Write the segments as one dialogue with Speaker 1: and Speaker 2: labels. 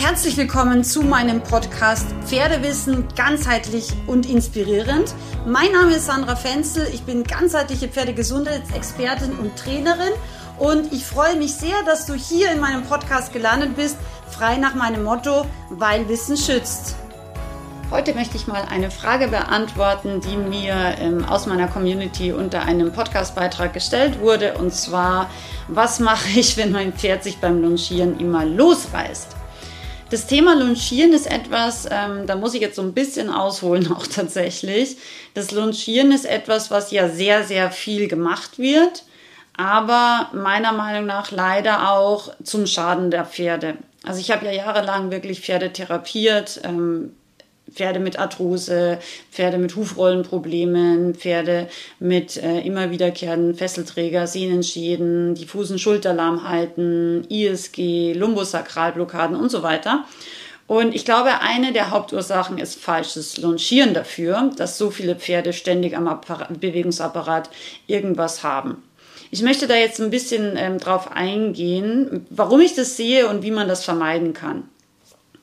Speaker 1: Herzlich willkommen zu meinem Podcast Pferdewissen ganzheitlich und inspirierend. Mein Name ist Sandra Fenzel, ich bin ganzheitliche Pferdegesundheitsexpertin und Trainerin und ich freue mich sehr, dass du hier in meinem Podcast gelandet bist, frei nach meinem Motto, weil Wissen schützt. Heute möchte ich mal eine Frage beantworten, die mir ähm, aus meiner Community unter einem Podcastbeitrag gestellt wurde. Und zwar, was mache ich, wenn mein Pferd sich beim Longieren immer losreißt? Das Thema Longieren ist etwas, ähm, da muss ich jetzt so ein bisschen ausholen auch tatsächlich. Das Longieren ist etwas, was ja sehr, sehr viel gemacht wird, aber meiner Meinung nach leider auch zum Schaden der Pferde. Also ich habe ja jahrelang wirklich Pferde therapiert, ähm, Pferde mit Arthrose, Pferde mit Hufrollenproblemen, Pferde mit äh, immer wiederkehrenden Fesselträger, Sehnenschäden, diffusen Schulterlahmheiten, ISG, Lumbosakralblockaden und so weiter. Und ich glaube, eine der Hauptursachen ist falsches Longieren dafür, dass so viele Pferde ständig am Apparat, Bewegungsapparat irgendwas haben. Ich möchte da jetzt ein bisschen ähm, drauf eingehen, warum ich das sehe und wie man das vermeiden kann.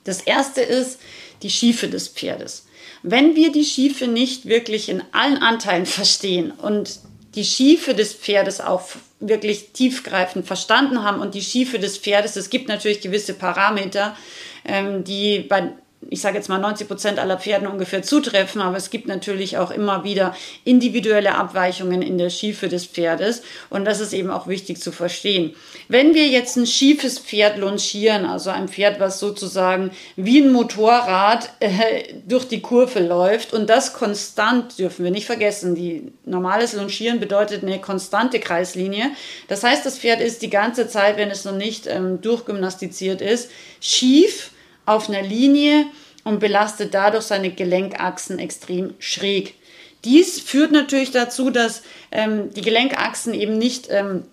Speaker 1: Das erste ist, die Schiefe des Pferdes. Wenn wir die Schiefe nicht wirklich in allen Anteilen verstehen und die Schiefe des Pferdes auch wirklich tiefgreifend verstanden haben und die Schiefe des Pferdes, es gibt natürlich gewisse Parameter, ähm, die bei ich sage jetzt mal 90 Prozent aller Pferden ungefähr zutreffen, aber es gibt natürlich auch immer wieder individuelle Abweichungen in der Schiefe des Pferdes und das ist eben auch wichtig zu verstehen. Wenn wir jetzt ein schiefes Pferd longieren, also ein Pferd, was sozusagen wie ein Motorrad äh, durch die Kurve läuft und das konstant, dürfen wir nicht vergessen, die normales Longieren bedeutet eine konstante Kreislinie. Das heißt, das Pferd ist die ganze Zeit, wenn es noch nicht ähm, durchgymnastiziert ist, schief auf einer Linie und belastet dadurch seine Gelenkachsen extrem schräg. Dies führt natürlich dazu, dass ähm, die Gelenkachsen eben nicht ähm,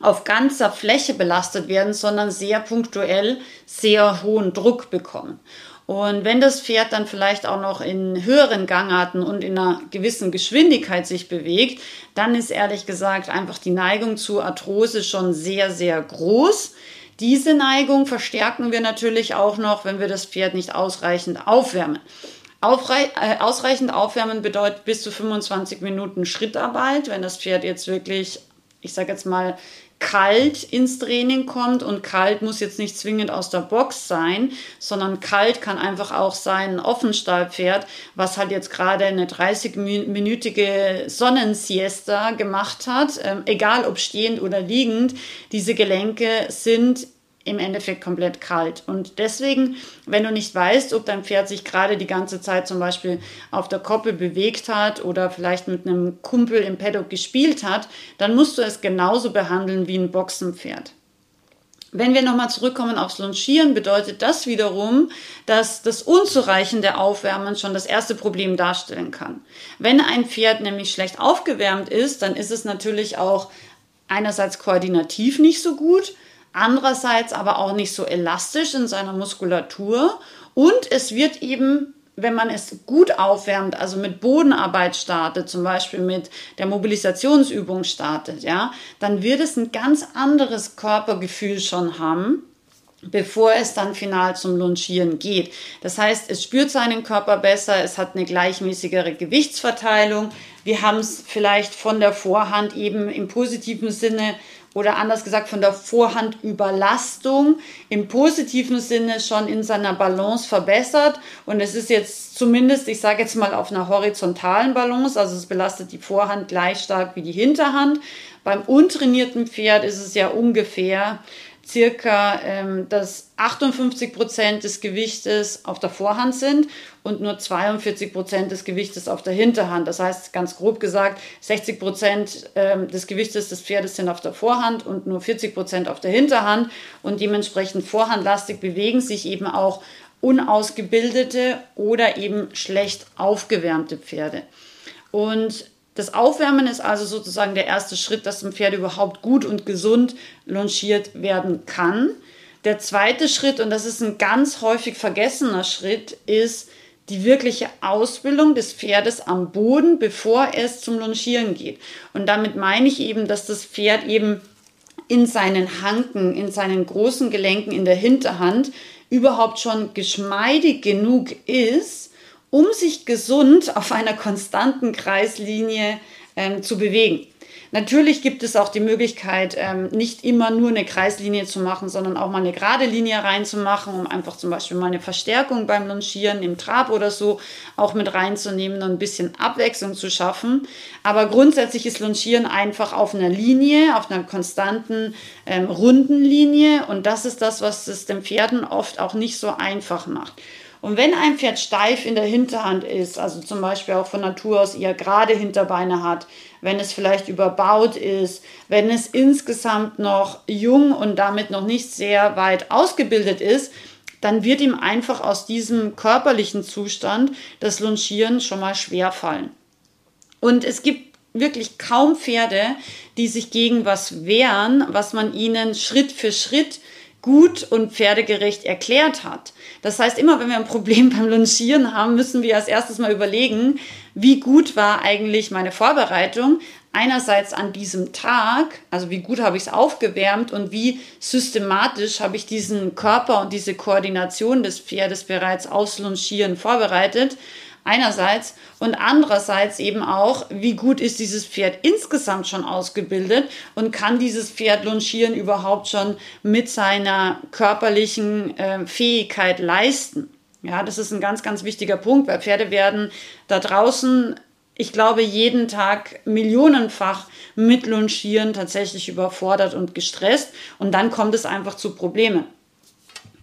Speaker 1: auf ganzer Fläche belastet werden, sondern sehr punktuell sehr hohen Druck bekommen. Und wenn das Pferd dann vielleicht auch noch in höheren Gangarten und in einer gewissen Geschwindigkeit sich bewegt, dann ist ehrlich gesagt einfach die Neigung zu Arthrose schon sehr, sehr groß. Diese Neigung verstärken wir natürlich auch noch, wenn wir das Pferd nicht ausreichend aufwärmen. Aufrei äh, ausreichend aufwärmen bedeutet bis zu 25 Minuten Schrittarbeit, wenn das Pferd jetzt wirklich, ich sage jetzt mal, kalt ins Training kommt und kalt muss jetzt nicht zwingend aus der Box sein, sondern kalt kann einfach auch sein ein Offenstallpferd, was halt jetzt gerade eine 30-minütige Sonnensiesta gemacht hat, ähm, egal ob stehend oder liegend, diese Gelenke sind im Endeffekt komplett kalt. Und deswegen, wenn du nicht weißt, ob dein Pferd sich gerade die ganze Zeit zum Beispiel auf der Koppel bewegt hat oder vielleicht mit einem Kumpel im Paddock gespielt hat, dann musst du es genauso behandeln wie ein Boxenpferd. Wenn wir nochmal zurückkommen aufs Longieren, bedeutet das wiederum, dass das unzureichende Aufwärmen schon das erste Problem darstellen kann. Wenn ein Pferd nämlich schlecht aufgewärmt ist, dann ist es natürlich auch einerseits koordinativ nicht so gut, andererseits aber auch nicht so elastisch in seiner Muskulatur und es wird eben wenn man es gut aufwärmt, also mit Bodenarbeit startet, zum Beispiel mit der Mobilisationsübung startet, ja, dann wird es ein ganz anderes Körpergefühl schon haben, bevor es dann final zum Lungieren geht. Das heißt, es spürt seinen Körper besser, es hat eine gleichmäßigere Gewichtsverteilung. Wir haben es vielleicht von der Vorhand eben im positiven Sinne oder anders gesagt von der Vorhandüberlastung im positiven Sinne schon in seiner Balance verbessert. Und es ist jetzt zumindest, ich sage jetzt mal, auf einer horizontalen Balance, also es belastet die Vorhand gleich stark wie die Hinterhand. Beim untrainierten Pferd ist es ja ungefähr circa, ähm, dass 58 Prozent des Gewichtes auf der Vorhand sind und nur 42 Prozent des Gewichtes auf der Hinterhand. Das heißt, ganz grob gesagt, 60 Prozent ähm, des Gewichtes des Pferdes sind auf der Vorhand und nur 40 Prozent auf der Hinterhand und dementsprechend vorhandlastig bewegen sich eben auch unausgebildete oder eben schlecht aufgewärmte Pferde. Und das Aufwärmen ist also sozusagen der erste Schritt, dass ein Pferd überhaupt gut und gesund longiert werden kann. Der zweite Schritt, und das ist ein ganz häufig vergessener Schritt, ist die wirkliche Ausbildung des Pferdes am Boden, bevor es zum Longieren geht. Und damit meine ich eben, dass das Pferd eben in seinen Hanken, in seinen großen Gelenken in der Hinterhand überhaupt schon geschmeidig genug ist, um sich gesund auf einer konstanten Kreislinie ähm, zu bewegen. Natürlich gibt es auch die Möglichkeit, ähm, nicht immer nur eine Kreislinie zu machen, sondern auch mal eine gerade Linie reinzumachen, um einfach zum Beispiel mal eine Verstärkung beim Longieren im Trab oder so auch mit reinzunehmen und ein bisschen Abwechslung zu schaffen. Aber grundsätzlich ist Longieren einfach auf einer Linie, auf einer konstanten ähm, runden Linie und das ist das, was es den Pferden oft auch nicht so einfach macht. Und wenn ein Pferd steif in der Hinterhand ist, also zum Beispiel auch von Natur aus eher gerade Hinterbeine hat, wenn es vielleicht überbaut ist, wenn es insgesamt noch jung und damit noch nicht sehr weit ausgebildet ist, dann wird ihm einfach aus diesem körperlichen Zustand das Longieren schon mal schwer fallen. Und es gibt wirklich kaum Pferde, die sich gegen was wehren, was man ihnen Schritt für Schritt gut und pferdegerecht erklärt hat. Das heißt, immer wenn wir ein Problem beim Longieren haben, müssen wir als erstes mal überlegen, wie gut war eigentlich meine Vorbereitung, einerseits an diesem Tag, also wie gut habe ich es aufgewärmt und wie systematisch habe ich diesen Körper und diese Koordination des Pferdes bereits aus Longieren vorbereitet einerseits und andererseits eben auch, wie gut ist dieses Pferd insgesamt schon ausgebildet und kann dieses Pferd Longieren überhaupt schon mit seiner körperlichen äh, Fähigkeit leisten. Ja, das ist ein ganz, ganz wichtiger Punkt, weil Pferde werden da draußen, ich glaube, jeden Tag millionenfach mit Longieren tatsächlich überfordert und gestresst und dann kommt es einfach zu Problemen.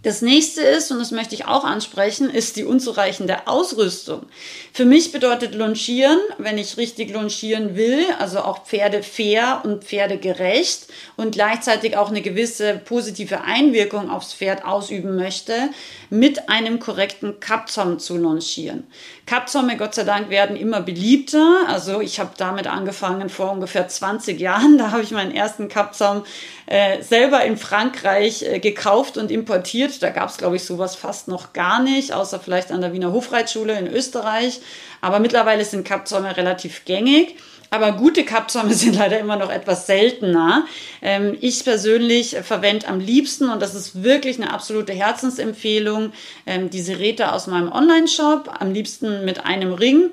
Speaker 1: Das nächste ist, und das möchte ich auch ansprechen, ist die unzureichende Ausrüstung. Für mich bedeutet Longieren, wenn ich richtig longieren will, also auch Pferde fair und Pferde gerecht und gleichzeitig auch eine gewisse positive Einwirkung aufs Pferd ausüben möchte, mit einem korrekten Kappzaum zu longieren. Kappzäume, Gott sei Dank, werden immer beliebter. Also ich habe damit angefangen vor ungefähr 20 Jahren. Da habe ich meinen ersten Kappzaum äh, selber in Frankreich äh, gekauft und importiert. Da gab es, glaube ich, sowas fast noch gar nicht, außer vielleicht an der Wiener Hofreitschule in Österreich. Aber mittlerweile sind Kappzäume relativ gängig. Aber gute Kappzäume sind leider immer noch etwas seltener. Ähm, ich persönlich verwende am liebsten, und das ist wirklich eine absolute Herzensempfehlung, ähm, diese Räder aus meinem Online-Shop, am liebsten mit einem Ring.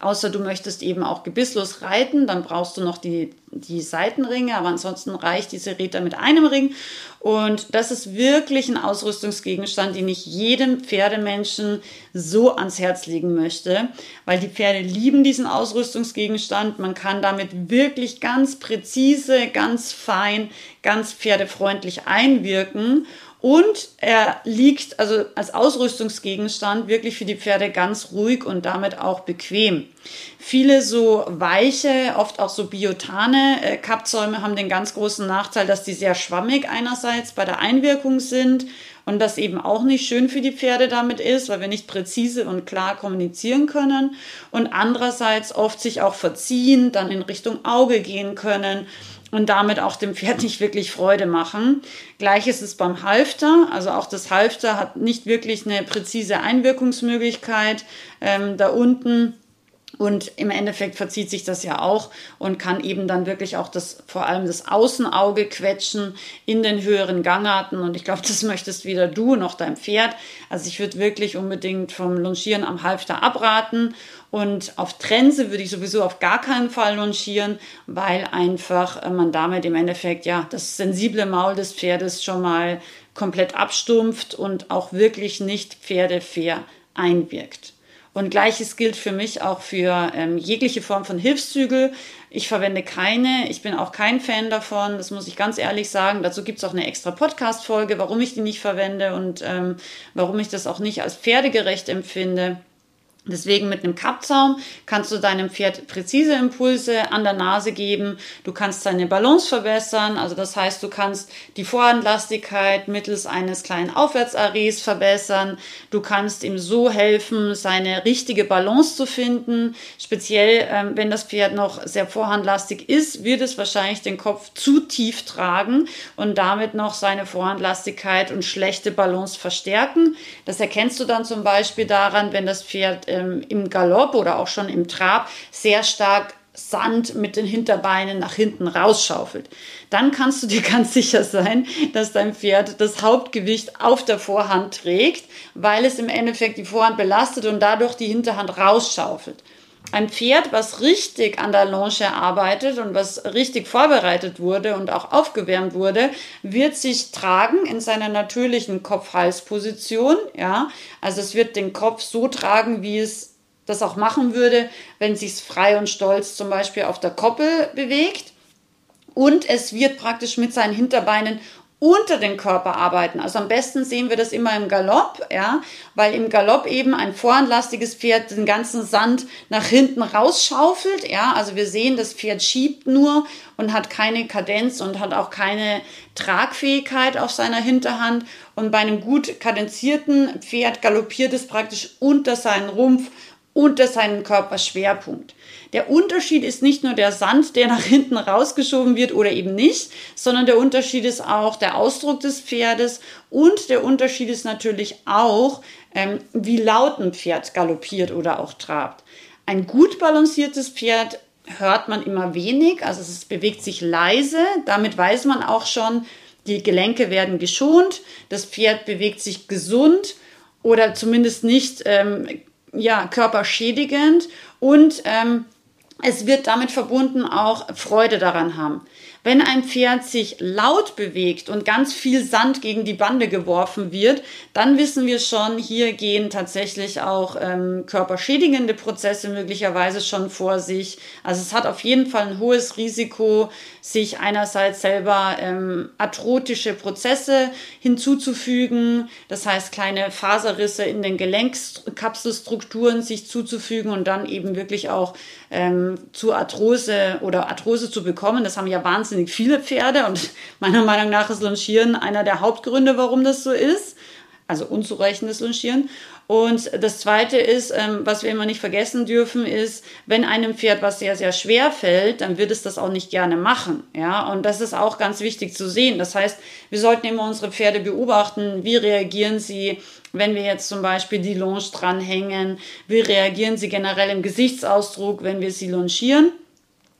Speaker 1: Außer du möchtest eben auch gebisslos reiten, dann brauchst du noch die, die Seitenringe, aber ansonsten reicht diese Räder mit einem Ring. Und das ist wirklich ein Ausrüstungsgegenstand, den ich jedem Pferdemenschen so ans Herz legen möchte, weil die Pferde lieben diesen Ausrüstungsgegenstand. Man kann damit wirklich ganz präzise, ganz fein, ganz pferdefreundlich einwirken. Und er liegt also als Ausrüstungsgegenstand wirklich für die Pferde ganz ruhig und damit auch bequem. Viele so weiche, oft auch so biotane äh, Kappzäume haben den ganz großen Nachteil, dass die sehr schwammig einerseits bei der Einwirkung sind und das eben auch nicht schön für die Pferde damit ist, weil wir nicht präzise und klar kommunizieren können und andererseits oft sich auch verziehen, dann in Richtung Auge gehen können und damit auch dem Pferd nicht wirklich Freude machen. Gleiches ist beim Halfter. Also auch das Halfter hat nicht wirklich eine präzise Einwirkungsmöglichkeit. Ähm, da unten und im Endeffekt verzieht sich das ja auch und kann eben dann wirklich auch das, vor allem das Außenauge quetschen in den höheren Gangarten. Und ich glaube, das möchtest weder du noch dein Pferd. Also ich würde wirklich unbedingt vom Longieren am Halfter abraten. Und auf Trense würde ich sowieso auf gar keinen Fall longieren, weil einfach äh, man damit im Endeffekt ja das sensible Maul des Pferdes schon mal komplett abstumpft und auch wirklich nicht pferdefair einwirkt. Und gleiches gilt für mich auch für ähm, jegliche Form von Hilfszügel. Ich verwende keine, ich bin auch kein Fan davon, das muss ich ganz ehrlich sagen. Dazu gibt es auch eine extra Podcast-Folge, warum ich die nicht verwende und ähm, warum ich das auch nicht als pferdegerecht empfinde. Deswegen mit einem Kappzaum kannst du deinem Pferd präzise Impulse an der Nase geben. Du kannst seine Balance verbessern. Also das heißt, du kannst die Vorhandlastigkeit mittels eines kleinen Aufwärtsaries verbessern. Du kannst ihm so helfen, seine richtige Balance zu finden. Speziell, ähm, wenn das Pferd noch sehr vorhandlastig ist, wird es wahrscheinlich den Kopf zu tief tragen und damit noch seine Vorhandlastigkeit und schlechte Balance verstärken. Das erkennst du dann zum Beispiel daran, wenn das Pferd ähm, im Galopp oder auch schon im Trab sehr stark Sand mit den Hinterbeinen nach hinten rausschaufelt. Dann kannst du dir ganz sicher sein, dass dein Pferd das Hauptgewicht auf der Vorhand trägt, weil es im Endeffekt die Vorhand belastet und dadurch die Hinterhand rausschaufelt. Ein Pferd, was richtig an der Longe arbeitet und was richtig vorbereitet wurde und auch aufgewärmt wurde, wird sich tragen in seiner natürlichen Kopf-Hals-Position. Ja, also es wird den Kopf so tragen, wie es das auch machen würde, wenn es sich frei und stolz zum Beispiel auf der Koppel bewegt. Und es wird praktisch mit seinen Hinterbeinen unter den Körper arbeiten. Also am besten sehen wir das immer im Galopp, ja, weil im Galopp eben ein voranlastiges Pferd den ganzen Sand nach hinten rausschaufelt, ja. Also wir sehen, das Pferd schiebt nur und hat keine Kadenz und hat auch keine Tragfähigkeit auf seiner Hinterhand. Und bei einem gut kadenzierten Pferd galoppiert es praktisch unter seinen Rumpf unter seinen Körperschwerpunkt. Der Unterschied ist nicht nur der Sand, der nach hinten rausgeschoben wird oder eben nicht, sondern der Unterschied ist auch der Ausdruck des Pferdes und der Unterschied ist natürlich auch, ähm, wie laut ein Pferd galoppiert oder auch trabt. Ein gut balanciertes Pferd hört man immer wenig, also es bewegt sich leise, damit weiß man auch schon, die Gelenke werden geschont, das Pferd bewegt sich gesund oder zumindest nicht ähm, ja, körperschädigend und ähm, es wird damit verbunden auch Freude daran haben. Wenn ein Pferd sich laut bewegt und ganz viel Sand gegen die Bande geworfen wird, dann wissen wir schon, hier gehen tatsächlich auch ähm, körperschädigende Prozesse möglicherweise schon vor sich. Also es hat auf jeden Fall ein hohes Risiko, sich einerseits selber ähm, arthrotische Prozesse hinzuzufügen, das heißt kleine Faserrisse in den Gelenkskapselstrukturen sich zuzufügen und dann eben wirklich auch ähm, zu Arthrose oder Arthrose zu bekommen. Das haben ja wahnsinnig viele Pferde und meiner Meinung nach ist Longieren einer der Hauptgründe, warum das so ist. Also unzureichendes Longieren. Und das Zweite ist, ähm, was wir immer nicht vergessen dürfen, ist, wenn einem Pferd was sehr, sehr schwer fällt, dann wird es das auch nicht gerne machen. Ja, und das ist auch ganz wichtig zu sehen. Das heißt, wir sollten immer unsere Pferde beobachten. Wie reagieren sie, wenn wir jetzt zum Beispiel die Longe dranhängen? Wie reagieren sie generell im Gesichtsausdruck, wenn wir sie longieren?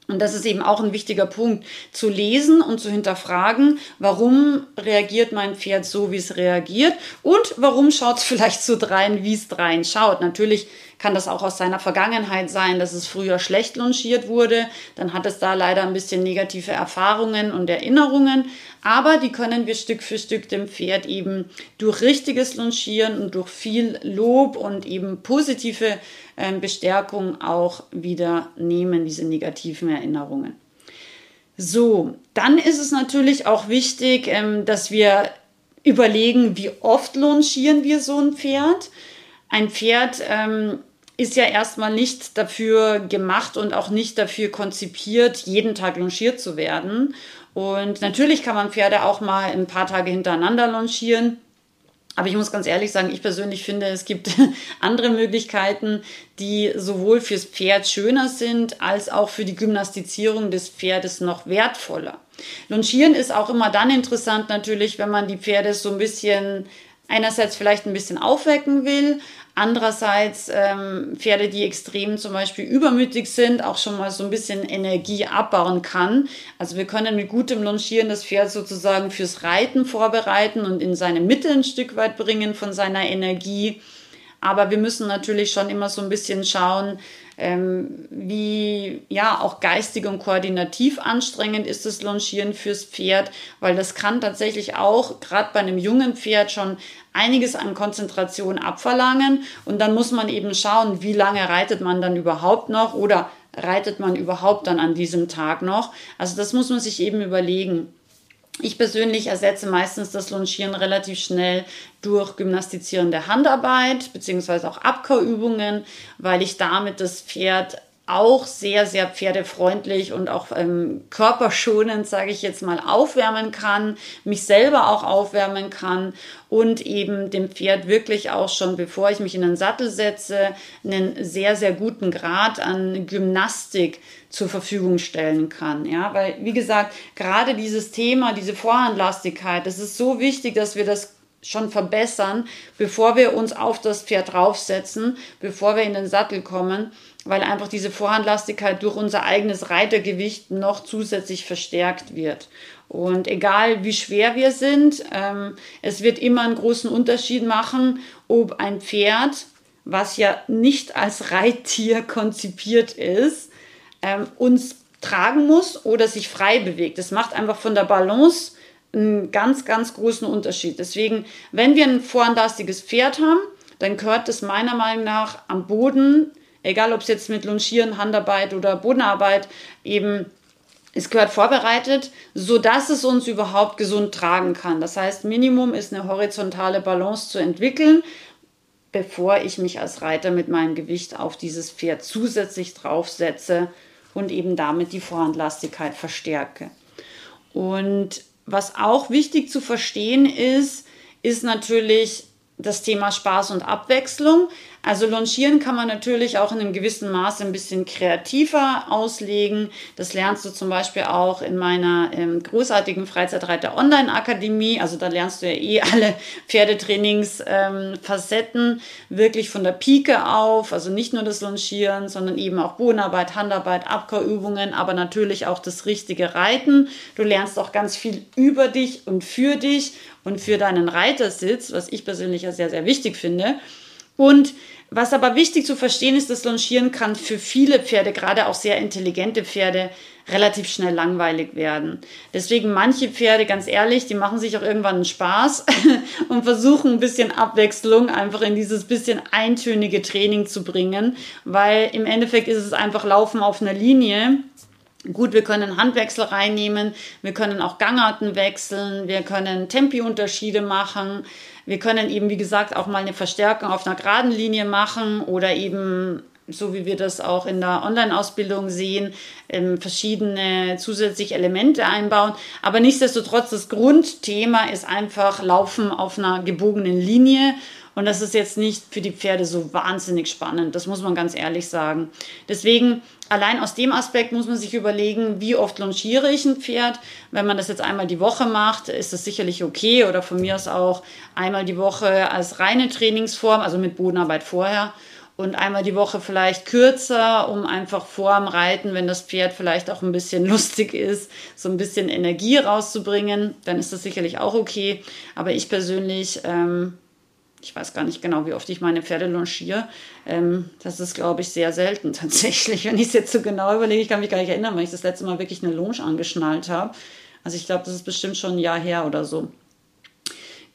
Speaker 1: Und das ist eben auch ein wichtiger Punkt, zu lesen und zu hinterfragen, warum reagiert mein Pferd so, wie es reagiert und warum schaut es vielleicht so drein, wie es drein schaut. Natürlich kann das auch aus seiner Vergangenheit sein, dass es früher schlecht longiert wurde. Dann hat es da leider ein bisschen negative Erfahrungen und Erinnerungen. Aber die können wir Stück für Stück dem Pferd eben durch richtiges Longieren und durch viel Lob und eben positive äh, Bestärkung auch wieder nehmen, diese negativen Erinnerungen. So, dann ist es natürlich auch wichtig, ähm, dass wir überlegen, wie oft longieren wir so ein Pferd. Ein Pferd ähm, ist ja erstmal nicht dafür gemacht und auch nicht dafür konzipiert, jeden Tag longiert zu werden. Und natürlich kann man Pferde auch mal ein paar Tage hintereinander longieren. Aber ich muss ganz ehrlich sagen, ich persönlich finde, es gibt andere Möglichkeiten, die sowohl fürs Pferd schöner sind, als auch für die Gymnastizierung des Pferdes noch wertvoller. Longieren ist auch immer dann interessant natürlich, wenn man die Pferde so ein bisschen einerseits vielleicht ein bisschen aufwecken will, Andererseits ähm, Pferde, die extrem zum Beispiel übermütig sind, auch schon mal so ein bisschen Energie abbauen kann. Also wir können mit gutem Longieren das Pferd sozusagen fürs Reiten vorbereiten und in seine Mitte ein Stück weit bringen von seiner Energie. Aber wir müssen natürlich schon immer so ein bisschen schauen, ähm, wie ja auch geistig und koordinativ anstrengend ist das Longieren fürs Pferd, weil das kann tatsächlich auch gerade bei einem jungen Pferd schon einiges an Konzentration abverlangen und dann muss man eben schauen, wie lange reitet man dann überhaupt noch oder reitet man überhaupt dann an diesem Tag noch. Also das muss man sich eben überlegen. Ich persönlich ersetze meistens das Longieren relativ schnell durch gymnastizierende Handarbeit beziehungsweise auch Abkehrübungen, weil ich damit das Pferd auch sehr, sehr pferdefreundlich und auch ähm, körperschonend, sage ich jetzt mal, aufwärmen kann, mich selber auch aufwärmen kann und eben dem Pferd wirklich auch schon, bevor ich mich in den Sattel setze, einen sehr, sehr guten Grad an Gymnastik zur Verfügung stellen kann. Ja, weil, wie gesagt, gerade dieses Thema, diese Vorhandlastigkeit, das ist so wichtig, dass wir das schon verbessern, bevor wir uns auf das Pferd draufsetzen, bevor wir in den Sattel kommen, weil einfach diese Vorhandlastigkeit durch unser eigenes Reitergewicht noch zusätzlich verstärkt wird. Und egal wie schwer wir sind, ähm, es wird immer einen großen Unterschied machen, ob ein Pferd, was ja nicht als Reittier konzipiert ist, ähm, uns tragen muss oder sich frei bewegt. Das macht einfach von der Balance einen ganz, ganz großen Unterschied. Deswegen, wenn wir ein vorhandlastiges Pferd haben, dann gehört es meiner Meinung nach am Boden, egal ob es jetzt mit Longieren, Handarbeit oder Bodenarbeit, eben es gehört vorbereitet, sodass es uns überhaupt gesund tragen kann. Das heißt, Minimum ist eine horizontale Balance zu entwickeln, bevor ich mich als Reiter mit meinem Gewicht auf dieses Pferd zusätzlich draufsetze und eben damit die Vorhandlastigkeit verstärke. Und was auch wichtig zu verstehen ist, ist natürlich das Thema Spaß und Abwechslung. Also Longieren kann man natürlich auch in einem gewissen Maße ein bisschen kreativer auslegen. Das lernst du zum Beispiel auch in meiner ähm, großartigen Freizeitreiter Online Akademie. Also da lernst du ja eh alle Pferdetrainings ähm, wirklich von der Pike auf. Also nicht nur das Longieren, sondern eben auch Bodenarbeit, Handarbeit, Abkehrübungen, aber natürlich auch das richtige Reiten. Du lernst auch ganz viel über dich und für dich und für deinen Reitersitz, was ich persönlich ja sehr, sehr wichtig finde. Und was aber wichtig zu verstehen ist, dass Longieren kann für viele Pferde, gerade auch sehr intelligente Pferde, relativ schnell langweilig werden. Deswegen manche Pferde, ganz ehrlich, die machen sich auch irgendwann einen Spaß und versuchen ein bisschen Abwechslung einfach in dieses bisschen eintönige Training zu bringen, weil im Endeffekt ist es einfach Laufen auf einer Linie. Gut, wir können Handwechsel reinnehmen, wir können auch Gangarten wechseln, wir können Tempi-Unterschiede machen. Wir können eben, wie gesagt, auch mal eine Verstärkung auf einer geraden Linie machen oder eben so wie wir das auch in der Online-Ausbildung sehen, ähm, verschiedene zusätzliche Elemente einbauen. Aber nichtsdestotrotz, das Grundthema ist einfach Laufen auf einer gebogenen Linie und das ist jetzt nicht für die Pferde so wahnsinnig spannend. Das muss man ganz ehrlich sagen. Deswegen, allein aus dem Aspekt muss man sich überlegen, wie oft longiere ich ein Pferd. Wenn man das jetzt einmal die Woche macht, ist das sicherlich okay. Oder von mir aus auch einmal die Woche als reine Trainingsform, also mit Bodenarbeit vorher und einmal die Woche vielleicht kürzer, um einfach vorm Reiten, wenn das Pferd vielleicht auch ein bisschen lustig ist, so ein bisschen Energie rauszubringen, dann ist das sicherlich auch okay. Aber ich persönlich ähm, ich weiß gar nicht genau, wie oft ich meine Pferde longiere. Ähm, das ist, glaube ich, sehr selten tatsächlich. Wenn ich es jetzt so genau überlege, ich kann mich gar nicht erinnern, weil ich das letzte Mal wirklich eine Longe angeschnallt habe. Also ich glaube, das ist bestimmt schon ein Jahr her oder so.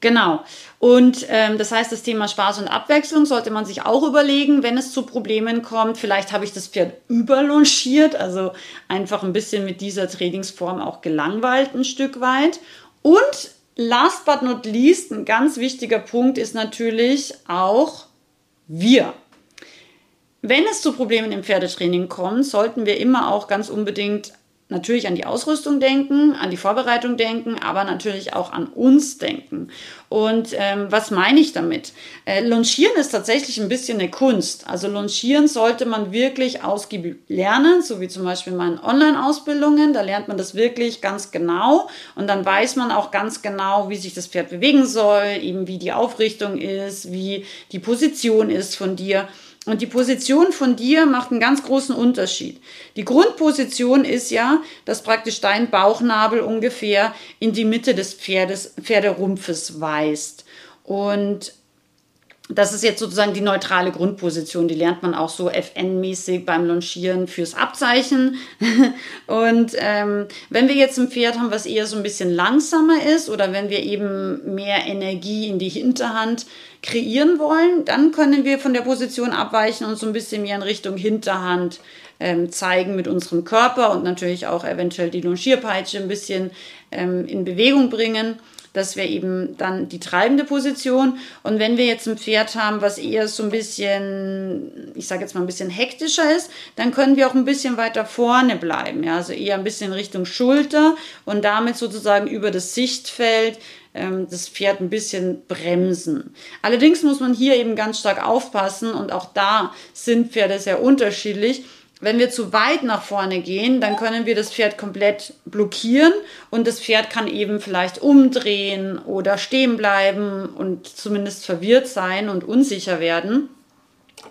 Speaker 1: Genau. Und ähm, das heißt, das Thema Spaß und Abwechslung sollte man sich auch überlegen, wenn es zu Problemen kommt. Vielleicht habe ich das Pferd überlongiert, also einfach ein bisschen mit dieser Trainingsform auch gelangweilt ein Stück weit. Und last but not least, ein ganz wichtiger Punkt ist natürlich auch wir. Wenn es zu Problemen im Pferdetraining kommt, sollten wir immer auch ganz unbedingt natürlich an die Ausrüstung denken, an die Vorbereitung denken, aber natürlich auch an uns denken. Und ähm, was meine ich damit? Äh, Longieren ist tatsächlich ein bisschen eine Kunst. Also Longieren sollte man wirklich ausgiebig lernen, so wie zum Beispiel in meinen Online-Ausbildungen. Da lernt man das wirklich ganz genau und dann weiß man auch ganz genau, wie sich das Pferd bewegen soll, eben wie die Aufrichtung ist, wie die Position ist von dir. Und die Position von dir macht einen ganz großen Unterschied. Die Grundposition ist ja, dass praktisch dein Bauchnabel ungefähr in die Mitte des Pferdes, Pferderumpfes weist. Und das ist jetzt sozusagen die neutrale Grundposition. Die lernt man auch so FN-mäßig beim Longieren fürs Abzeichen. Und ähm, wenn wir jetzt ein Pferd haben, was eher so ein bisschen langsamer ist oder wenn wir eben mehr Energie in die Hinterhand kreieren wollen, dann können wir von der Position abweichen und so ein bisschen mehr in Richtung Hinterhand ähm, zeigen mit unserem Körper und natürlich auch eventuell die Longierpeitsche ein bisschen ähm, in Bewegung bringen. Das wäre eben dann die treibende Position. Und wenn wir jetzt ein Pferd haben, was eher so ein bisschen, ich sage jetzt mal ein bisschen hektischer ist, dann können wir auch ein bisschen weiter vorne bleiben. Ja? Also eher ein bisschen Richtung Schulter und damit sozusagen über das Sichtfeld ähm, das Pferd ein bisschen bremsen. Allerdings muss man hier eben ganz stark aufpassen und auch da sind Pferde sehr unterschiedlich Wenn wir zu weit nach vorne gehen, dann können wir das Pferd komplett blockieren und das Pferd kann eben vielleicht umdrehen oder stehen bleiben und zumindest verwirrt sein und unsicher werden.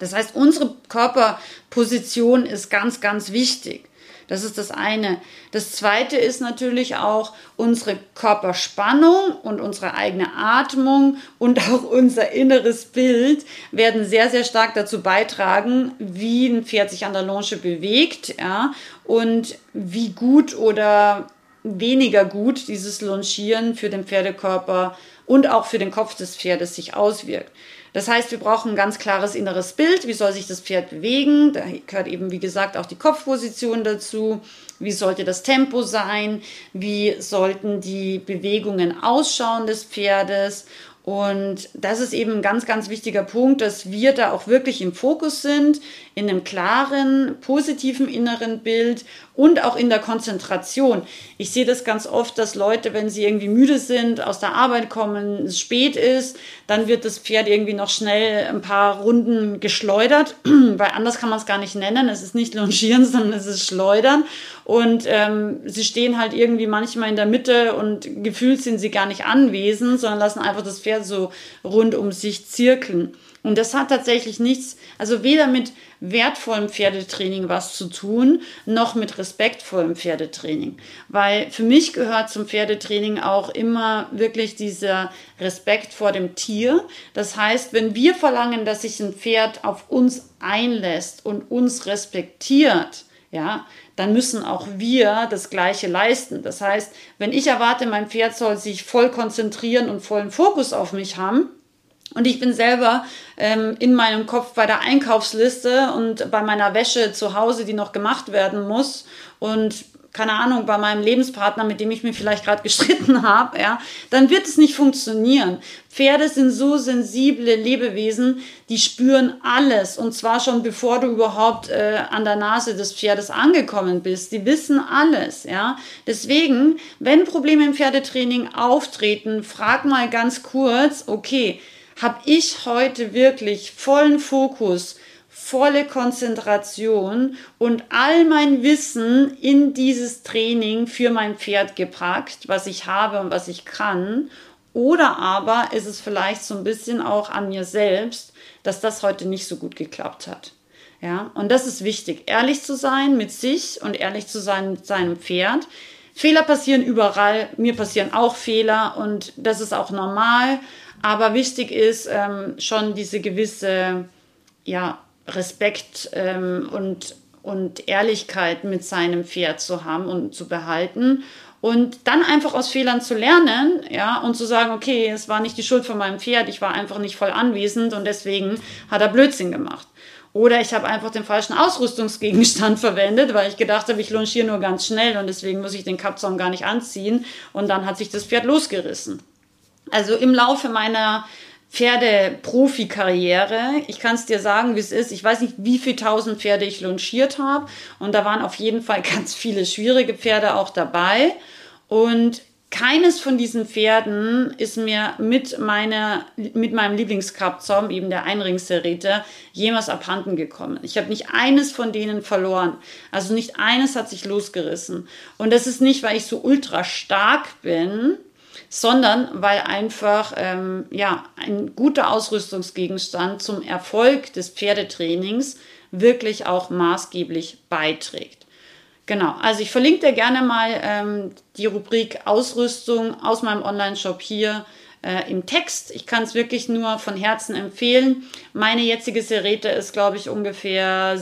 Speaker 1: Das heißt, unsere Körperposition ist ganz, ganz wichtig. Das ist das eine. Das zweite ist natürlich auch unsere Körperspannung und unsere eigene Atmung und auch unser inneres Bild werden sehr, sehr stark dazu beitragen, wie ein Pferd sich an der Longe bewegt, ja, und wie gut oder weniger gut dieses Longieren für den Pferdekörper und auch für den Kopf des Pferdes sich auswirkt. Das heißt, wir brauchen ein ganz klares inneres Bild. Wie soll sich das Pferd bewegen? Da gehört eben, wie gesagt, auch die Kopfposition dazu. Wie sollte das Tempo sein? Wie sollten die Bewegungen ausschauen des Pferdes? Und das ist eben ein ganz, ganz wichtiger Punkt, dass wir da auch wirklich im Fokus sind, in einem klaren, positiven inneren Bild und auch in der Konzentration. Ich sehe das ganz oft, dass Leute, wenn sie irgendwie müde sind, aus der Arbeit kommen, es spät ist, dann wird das Pferd irgendwie noch schnell ein paar Runden geschleudert, weil anders kann man es gar nicht nennen. Es ist nicht longieren, sondern es ist schleudern. Und ähm, sie stehen halt irgendwie manchmal in der Mitte und gefühlt sind sie gar nicht anwesend, sondern lassen einfach das Pferd so rund um sich zirkeln. Und das hat tatsächlich nichts, also weder mit wertvollem Pferdetraining was zu tun, noch mit respektvollem Pferdetraining. Weil für mich gehört zum Pferdetraining auch immer wirklich dieser Respekt vor dem Tier. Das heißt, wenn wir verlangen, dass sich ein Pferd auf uns einlässt und uns respektiert, ja, dann müssen auch wir das Gleiche leisten. Das heißt, wenn ich erwarte, mein Pferd soll sich voll konzentrieren und vollen Fokus auf mich haben, und ich bin selber ähm, in meinem Kopf bei der Einkaufsliste und bei meiner Wäsche zu Hause, die noch gemacht werden muss. Und keine Ahnung, bei meinem Lebenspartner, mit dem ich mir vielleicht gerade gestritten habe, ja, dann wird es nicht funktionieren. Pferde sind so sensible Lebewesen, die spüren alles und zwar schon bevor du überhaupt äh, an der Nase des Pferdes angekommen bist. Die wissen alles, ja. Deswegen, wenn Probleme im Pferdetraining auftreten, frag mal ganz kurz, okay, habe ich heute wirklich vollen Fokus, volle Konzentration und all mein Wissen in dieses Training für mein Pferd gepackt, was ich habe und was ich kann. Oder aber ist es vielleicht so ein bisschen auch an mir selbst, dass das heute nicht so gut geklappt hat. Ja, und das ist wichtig, ehrlich zu sein mit sich und ehrlich zu sein mit seinem Pferd. Fehler passieren überall, mir passieren auch Fehler und das ist auch normal. Aber wichtig ist ähm, schon diese gewisse ja, Respekt ähm, und, und Ehrlichkeit mit seinem Pferd zu haben und zu behalten. Und dann einfach aus Fehlern zu lernen, ja, und zu sagen, okay, es war nicht die Schuld von meinem Pferd, ich war einfach nicht voll anwesend und deswegen hat er Blödsinn gemacht. Oder ich habe einfach den falschen Ausrüstungsgegenstand verwendet, weil ich gedacht habe, ich longiere nur ganz schnell und deswegen muss ich den Kappzaum gar nicht anziehen. Und dann hat sich das Pferd losgerissen. Also im Laufe meiner Pferde-Profi-Karriere. Ich kann es dir sagen, wie es ist. Ich weiß nicht, wie viele tausend Pferde ich launchiert habe. Und da waren auf jeden Fall ganz viele schwierige Pferde auch dabei. Und keines von diesen Pferden ist mir mit meiner, mit meinem Lieblingskappzaum, eben der Einringsserete, jemals abhanden gekommen. Ich habe nicht eines von denen verloren. Also nicht eines hat sich losgerissen. Und das ist nicht, weil ich so ultra stark bin, sondern weil einfach ähm, ja, ein guter Ausrüstungsgegenstand zum Erfolg des Pferdetrainings wirklich auch maßgeblich beiträgt. Genau, also ich verlinke dir gerne mal ähm, die Rubrik Ausrüstung aus meinem Online-Shop hier äh, im Text. Ich kann es wirklich nur von Herzen empfehlen. Meine jetzige Serete ist, glaube ich, ungefähr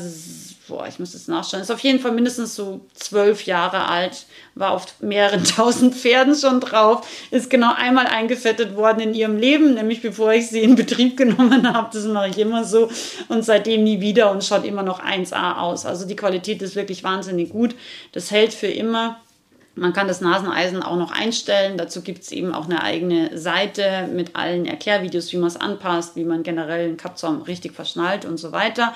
Speaker 1: boah, ich muss es nachschauen, ist auf jeden Fall mindestens so zwölf Jahre alt, war auf mehreren tausend Pferden schon drauf, ist genau einmal eingefettet worden in ihrem Leben, nämlich bevor ich sie in Betrieb genommen habe. Das mache ich immer so und seitdem nie wieder und schaut immer noch 1A aus. Also die Qualität ist wirklich wahnsinnig gut. Das hält für immer. Man kann das Naseneisen auch noch einstellen. Dazu gibt es eben auch eine eigene Seite mit allen Erklärvideos, wie man es anpasst, wie man generell einen Kappzaum richtig verschnallt und so weiter.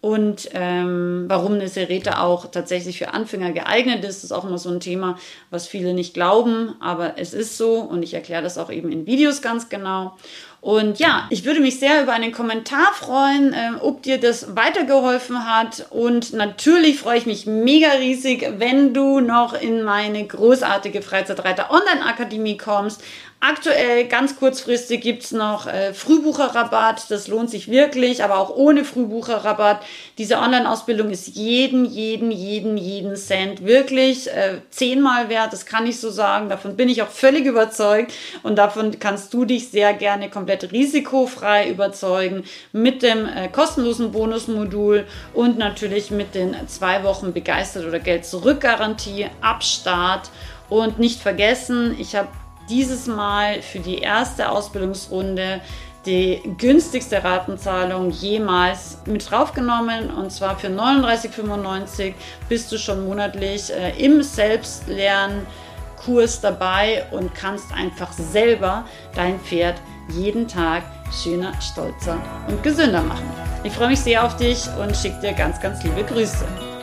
Speaker 1: Und ähm, warum eine Serete auch tatsächlich für Anfänger geeignet ist. Das ist auch immer so ein Thema, was viele nicht glauben, aber es ist so und ich erkläre das auch eben in Videos ganz genau. Und ja, ich würde mich sehr über einen Kommentar freuen, äh, ob dir das weitergeholfen hat. Und natürlich freue ich mich mega riesig, wenn du noch in meine großartige Freizeitreiter Online Akademie kommst. Aktuell, ganz kurzfristig, gibt's noch äh, Frühbucherrabatt. Das lohnt sich wirklich, aber auch ohne Frühbucherrabatt. Diese Online-Ausbildung ist jeden, jeden, jeden, jeden Cent wirklich äh, zehnmal wert. Das kann ich so sagen. Davon bin ich auch völlig überzeugt. Und davon kannst du dich sehr gerne komplett risikofrei überzeugen mit dem äh, kostenlosen Bonusmodul und natürlich mit den zwei Wochen begeistert oder Geld zurück Garantie ab Start. Und nicht vergessen, ich habe dieses Mal für die erste Ausbildungsrunde die günstigste Ratenzahlung jemals mit draufgenommen und zwar für 39,95 bist du schon monatlich äh, im Selbstlernkurs dabei und kannst einfach selber dein Pferd jeden Tag schöner, stolzer und gesünder machen. Ich freue mich sehr auf dich und schicke dir ganz, ganz liebe Grüße.